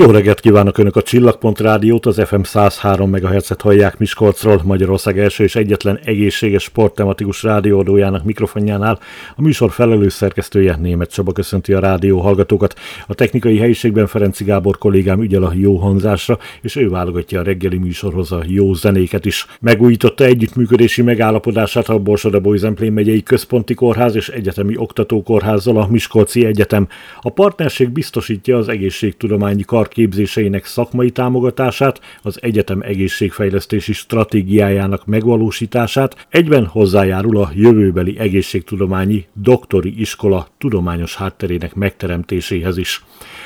Jó reggelt kívánok Önök a Csillagpont Rádiót, az FM 103 MHz-et hallják Miskolcról, Magyarország első és egyetlen egészséges sporttematikus rádióadójának mikrofonjánál. A műsor felelős szerkesztője Német Csaba köszönti a rádió hallgatókat. A technikai helyiségben Ferenci Gábor kollégám ügyel a jó hangzásra, és ő válogatja a reggeli műsorhoz a jó zenéket is. Megújította együttműködési megállapodását a Borsod Zemplén megyei központi kórház és egyetemi oktatókórházzal a Miskolci Egyetem. A partnerség biztosítja az egészségtudományi kar képzéseinek szakmai támogatását, az egyetem egészségfejlesztési stratégiájának megvalósítását, egyben hozzájárul a jövőbeli egészségtudományi doktori iskola tudományos hátterének megteremtéséhez is.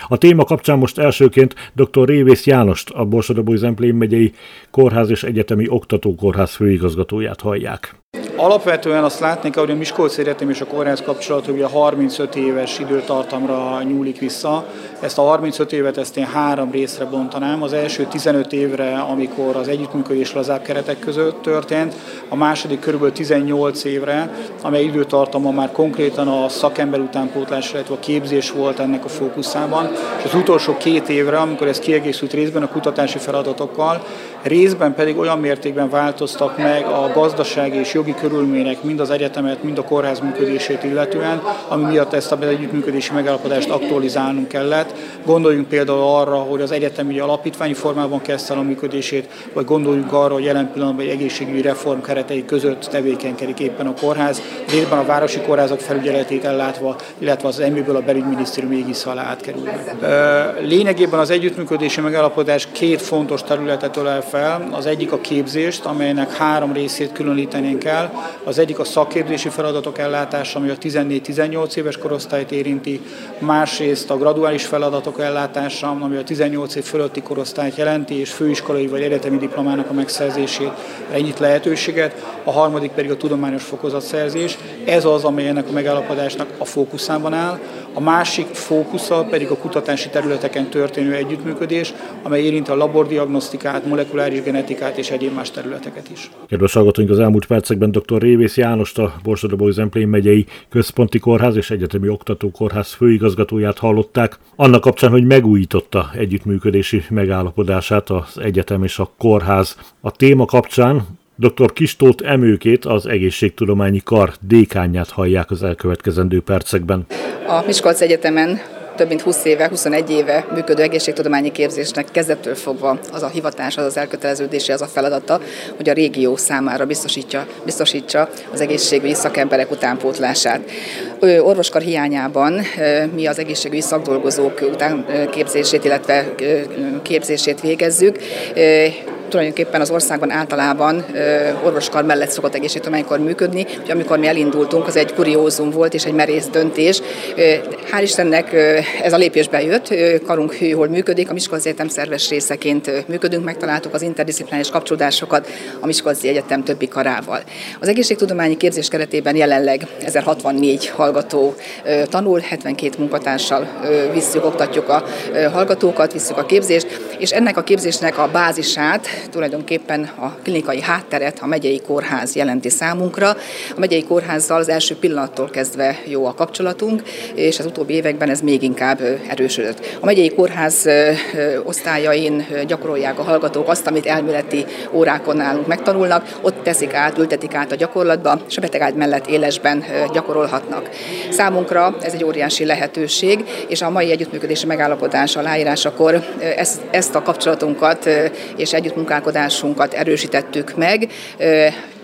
A téma kapcsán most elsőként dr. Révész Jánost, a Borsodabói Zemplén megyei Kórház és Egyetemi Oktatókórház főigazgatóját hallják. Alapvetően azt látni kell, hogy a Miskolc Egyetem és a kórház kapcsolata ugye 35 éves időtartamra nyúlik vissza. Ezt a 35 évet ezt én három részre bontanám. Az első 15 évre, amikor az együttműködés lazább keretek között történt, a második körülbelül 18 évre, amely időtartama már konkrétan a szakember utánpótlás, illetve a képzés volt ennek a fókuszában, és az utolsó két évre, amikor ez kiegészült részben a kutatási feladatokkal, részben pedig olyan mértékben változtak meg a gazdasági és jogi körülmények mind az egyetemet, mind a kórház működését illetően, ami miatt ezt a együttműködési megállapodást aktualizálnunk kellett. Gondoljunk például arra, hogy az egyetem ugye alapítványi formában kezdte a működését, vagy gondoljunk arra, hogy jelen pillanatban egy egészségügyi reform keretei között tevékenykedik éppen a kórház, részben a városi kórházak felügyeletét ellátva, illetve az emlőből a belügyminisztérium égisz alá átkerülve. Lényegében az együttműködési megállapodás két fontos területet ölel fel. Az egyik a képzést, amelynek három részét különítenénk el. Az egyik a szakképzési feladatok ellátása, ami a 14-18 éves korosztályt érinti, másrészt a graduális feladatok ellátása, ami a 18 év fölötti korosztályt jelenti, és főiskolai vagy egyetemi diplomának a megszerzését ennyit lehetőséget, a harmadik pedig a tudományos fokozatszerzés. Ez az, amely ennek a megállapodásnak a fókuszában áll. A másik fókusza pedig a kutatási területeken történő együttműködés, amely érinti a labordiagnosztikát, molekuláris genetikát és egyéb más területeket is. Kedves hallgatóink, az elmúlt percekben dr. Révész Jánost, a Borsodabói Zemplén megyei Központi Kórház és Egyetemi Oktatókórház főigazgatóját hallották, annak kapcsán, hogy megújította együttműködési megállapodását az egyetem és a kórház. A téma kapcsán Dr. Kistót Emőkét, az Egészségtudományi Kar dékányát hallják az elkövetkezendő percekben. A Miskolc Egyetemen több mint 20 éve, 21 éve működő egészségtudományi képzésnek kezdettől fogva az a hivatás, az az elköteleződése, az a feladata, hogy a régió számára biztosítja, biztosítsa az egészségügyi szakemberek utánpótlását. Orvoskar hiányában mi az egészségügyi szakdolgozók utánképzését, illetve képzését végezzük tulajdonképpen az országban általában orvoskar mellett szokott egészségtudománykor működni, hogy amikor mi elindultunk, az egy kuriózum volt és egy merész döntés. Hál' Istennek ez a lépésbe jött, karunk hol működik, a Miskolci Egyetem szerves részeként működünk, megtaláltuk az interdisziplinális kapcsolódásokat a Miskolci Egyetem többi karával. Az egészségtudományi képzés keretében jelenleg 1064 hallgató tanul, 72 munkatársal visszük, oktatjuk a hallgatókat, visszük a képzést, és ennek a képzésnek a bázisát tulajdonképpen a klinikai hátteret a megyei kórház jelenti számunkra. A megyei kórházzal az első pillanattól kezdve jó a kapcsolatunk, és az utóbbi években ez még inkább erősödött. A megyei kórház osztályain gyakorolják a hallgatók azt, amit elméleti órákon nálunk megtanulnak, ott teszik át, ültetik át a gyakorlatba, és a betegágy mellett élesben gyakorolhatnak. Számunkra ez egy óriási lehetőség, és a mai együttműködési megállapodás aláírásakor ezt, ezt a kapcsolatunkat és együttműködést munkálkodásunkat erősítettük meg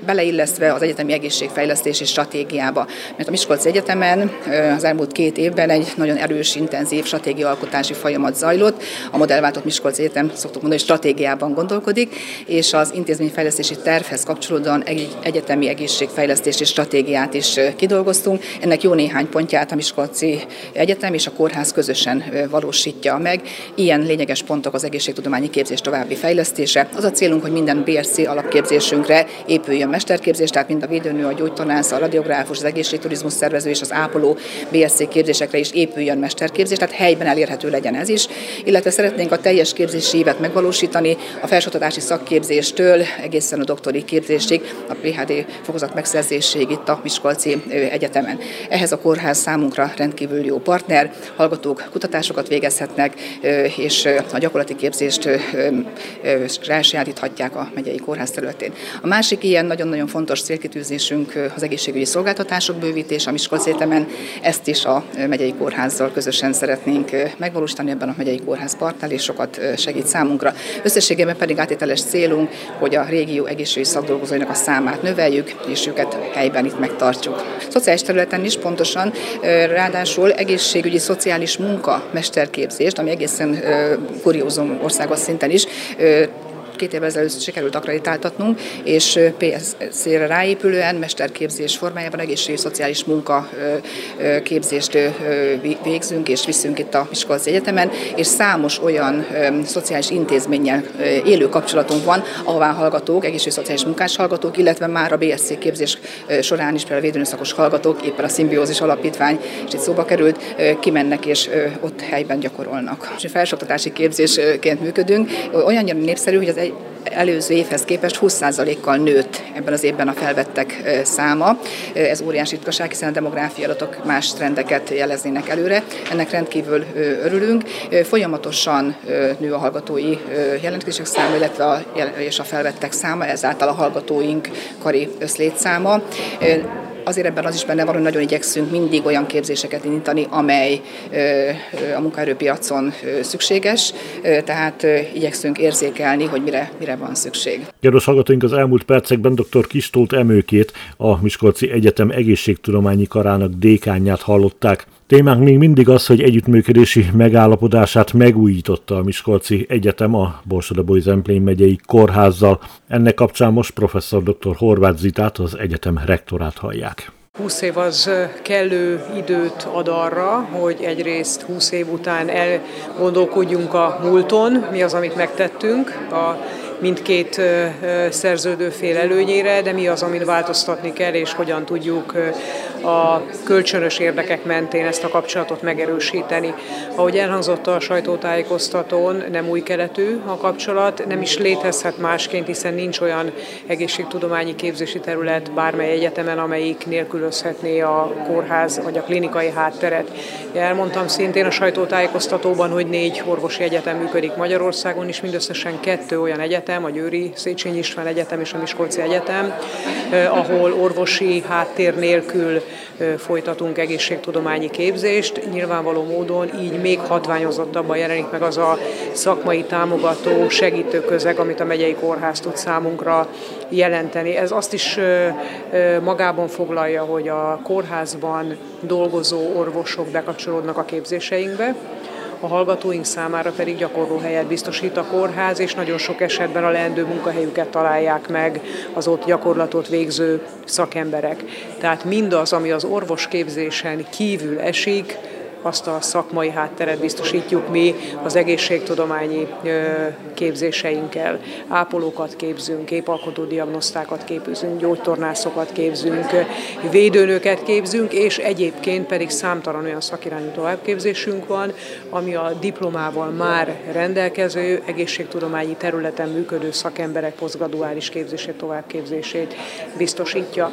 beleillesztve az egyetemi egészségfejlesztési stratégiába. Mert a Miskolci Egyetemen az elmúlt két évben egy nagyon erős, intenzív stratégiaalkotási folyamat zajlott. A modellváltott Miskolci Egyetem, szoktuk mondani, hogy stratégiában gondolkodik, és az intézményfejlesztési tervhez kapcsolódóan egy egyetemi egészségfejlesztési stratégiát is kidolgoztunk. Ennek jó néhány pontját a Miskolci Egyetem és a kórház közösen valósítja meg. Ilyen lényeges pontok az egészségtudományi képzés további fejlesztése. Az a célunk, hogy minden BSC alapképzésünkre épüljön mesterképzés, tehát mind a védőnő, a gyógytornász, a radiográfus, az egészségturizmus szervező és az ápoló BSC képzésekre is épüljön mesterképzés, tehát helyben elérhető legyen ez is, illetve szeretnénk a teljes képzési évet megvalósítani, a felsőoktatási szakképzéstől egészen a doktori képzésig, a PHD fokozat megszerzéséig itt a Miskolci Egyetemen. Ehhez a kórház számunkra rendkívül jó partner, hallgatók kutatásokat végezhetnek, és a gyakorlati képzést elsajátíthatják a megyei kórház területén. A másik ilyen nagyon-nagyon fontos célkitűzésünk az egészségügyi szolgáltatások bővítés a Miskolc Egyetemen. Ezt is a megyei kórházzal közösen szeretnénk megvalósítani ebben a megyei kórház partnál, és sokat segít számunkra. Összességében pedig átételes célunk, hogy a régió egészségügyi szakdolgozóinak a számát növeljük, és őket helyben itt megtartjuk. Szociális területen is pontosan, ráadásul egészségügyi szociális munka mesterképzést, ami egészen kuriózum országos szinten is két évvel ezelőtt sikerült akreditáltatnunk, és PSZ-re ráépülően mesterképzés formájában egészségügyi szociális munka képzést végzünk és viszünk itt a Miskolci Egyetemen, és számos olyan szociális intézménnyel élő kapcsolatunk van, ahová hallgatók, egészségügyi szociális munkás hallgatók, illetve már a BSC képzés során is például a védőnőszakos hallgatók, éppen a Szimbiózis Alapítvány, és itt szóba került, kimennek és ott helyben gyakorolnak. És felsőoktatási képzésként működünk, olyannyira népszerű, hogy az előző évhez képest 20%-kal nőtt ebben az évben a felvettek száma. Ez óriási ritkaság, hiszen a demográfiai adatok más trendeket jeleznének előre. Ennek rendkívül örülünk. Folyamatosan nő a hallgatói jelentkezések száma, illetve a, és a felvettek száma, ezáltal a hallgatóink kari összlétszáma azért ebben az is benne van, hogy nagyon igyekszünk mindig olyan képzéseket indítani, amely a munkaerőpiacon szükséges, tehát igyekszünk érzékelni, hogy mire, mire van szükség. Kedves hallgatóink, az elmúlt percekben dr. Kistolt Emőkét, a Miskolci Egyetem egészségtudományi karának dékányát hallották. Témánk még mindig az, hogy együttműködési megállapodását megújította a Miskolci Egyetem a Borsod Zemplén megyei kórházzal. Ennek kapcsán most professzor dr. Horváth Zitát, az egyetem rektorát hallják. 20 év az kellő időt ad arra, hogy egyrészt 20 év után elgondolkodjunk a múlton, mi az, amit megtettünk, a mindkét szerződő fél előnyére, de mi az, amit változtatni kell, és hogyan tudjuk a kölcsönös érdekek mentén ezt a kapcsolatot megerősíteni. Ahogy elhangzott a sajtótájékoztatón, nem új keletű a kapcsolat, nem is létezhet másként, hiszen nincs olyan egészségtudományi képzési terület bármely egyetemen, amelyik nélkülözhetné a kórház vagy a klinikai hátteret. Elmondtam szintén a sajtótájékoztatóban, hogy négy orvosi egyetem működik Magyarországon, és mindösszesen kettő olyan egyetem, a Győri Széchenyi István Egyetem és a Miskolci Egyetem, eh, ahol orvosi háttér nélkül folytatunk egészségtudományi képzést. Nyilvánvaló módon így még hatványozottabban jelenik meg az a szakmai támogató, segítő közeg, amit a megyei kórház tud számunkra jelenteni. Ez azt is magában foglalja, hogy a kórházban dolgozó orvosok bekapcsolódnak a képzéseinkbe, a hallgatóink számára pedig gyakorlóhelyet biztosít a kórház, és nagyon sok esetben a leendő munkahelyüket találják meg az ott gyakorlatot végző szakemberek. Tehát mindaz, ami az orvosképzésen kívül esik, azt a szakmai hátteret biztosítjuk mi az egészségtudományi képzéseinkkel. Ápolókat képzünk, képalkotó diagnosztákat képzünk, gyógytornászokat képzünk, védőnőket képzünk, és egyébként pedig számtalan olyan szakirányú továbbképzésünk van, ami a diplomával már rendelkező egészségtudományi területen működő szakemberek posztgraduális képzését, továbbképzését biztosítja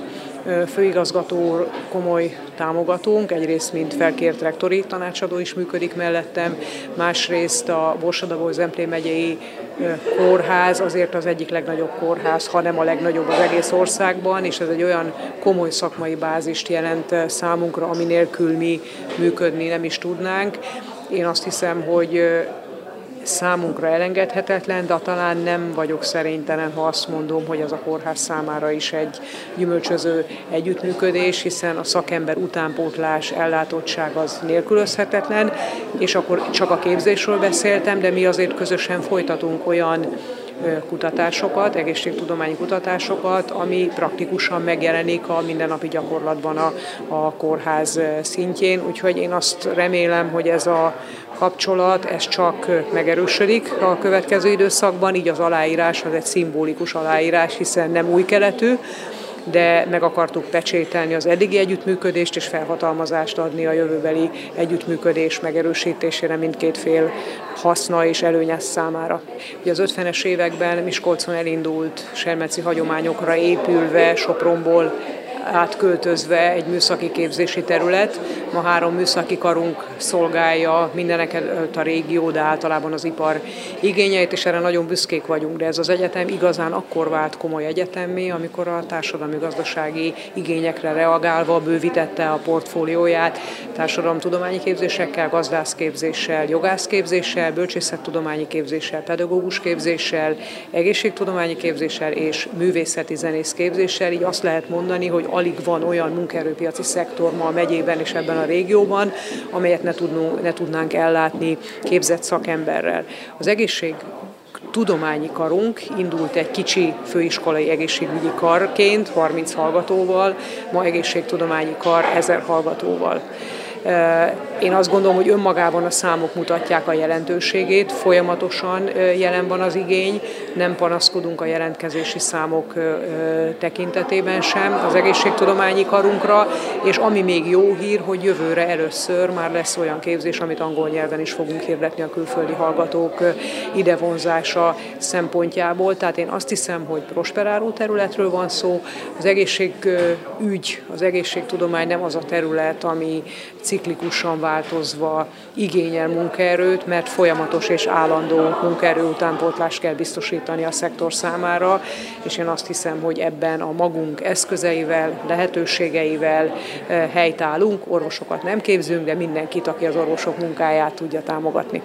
főigazgató komoly támogatónk, egyrészt mint felkért rektori tanácsadó is működik mellettem, másrészt a Borsodabó Zemplén megyei kórház azért az egyik legnagyobb kórház, hanem a legnagyobb az egész országban, és ez egy olyan komoly szakmai bázist jelent számunkra, ami nélkül mi működni nem is tudnánk. Én azt hiszem, hogy számunkra elengedhetetlen, de talán nem vagyok szerénytelen, ha azt mondom, hogy az a kórház számára is egy gyümölcsöző együttműködés, hiszen a szakember utánpótlás, ellátottság az nélkülözhetetlen, és akkor csak a képzésről beszéltem, de mi azért közösen folytatunk olyan kutatásokat, egészségtudományi kutatásokat, ami praktikusan megjelenik a mindennapi gyakorlatban a, a kórház szintjén. Úgyhogy én azt remélem, hogy ez a kapcsolat, ez csak megerősödik a következő időszakban, így az aláírás az egy szimbolikus aláírás, hiszen nem új keletű, de meg akartuk pecsételni az eddigi együttműködést és felhatalmazást adni a jövőbeli együttműködés megerősítésére mindkét fél haszna és előnyes számára. Ugye az 50-es években Miskolcon elindult sermeci hagyományokra épülve Sopronból átköltözve egy műszaki képzési terület. Ma három műszaki karunk szolgálja mindenek a régió, de általában az ipar igényeit, és erre nagyon büszkék vagyunk. De ez az egyetem igazán akkor vált komoly egyetemmé, amikor a társadalmi-gazdasági igényekre reagálva bővítette a portfólióját társadalomtudományi képzésekkel, gazdászképzéssel, jogászképzéssel, bölcsészettudományi képzéssel, pedagógus képzéssel, egészségtudományi képzéssel és művészeti zenész képzéssel. Így azt lehet mondani, hogy alig van olyan munkaerőpiaci szektor ma a megyében és ebben a régióban, amelyet ne, tudnunk, ne tudnánk ellátni képzett szakemberrel. Az egészség tudományi karunk indult egy kicsi főiskolai egészségügyi karként, 30 hallgatóval, ma egészségtudományi kar 1000 hallgatóval. Én azt gondolom, hogy önmagában a számok mutatják a jelentőségét, folyamatosan jelen van az igény, nem panaszkodunk a jelentkezési számok tekintetében sem az egészségtudományi karunkra, és ami még jó hír, hogy jövőre először már lesz olyan képzés, amit angol nyelven is fogunk hirdetni a külföldi hallgatók idevonzása szempontjából. Tehát én azt hiszem, hogy prosperáló területről van szó. Az egészségügy, az egészségtudomány nem az a terület, ami ciklikusan változva igényel munkaerőt, mert folyamatos és állandó munkaerő utánpótlást kell biztosítani a szektor számára, és én azt hiszem, hogy ebben a magunk eszközeivel, lehetőségeivel eh, helytállunk, orvosokat nem képzünk, de mindenkit, aki az orvosok munkáját tudja támogatni.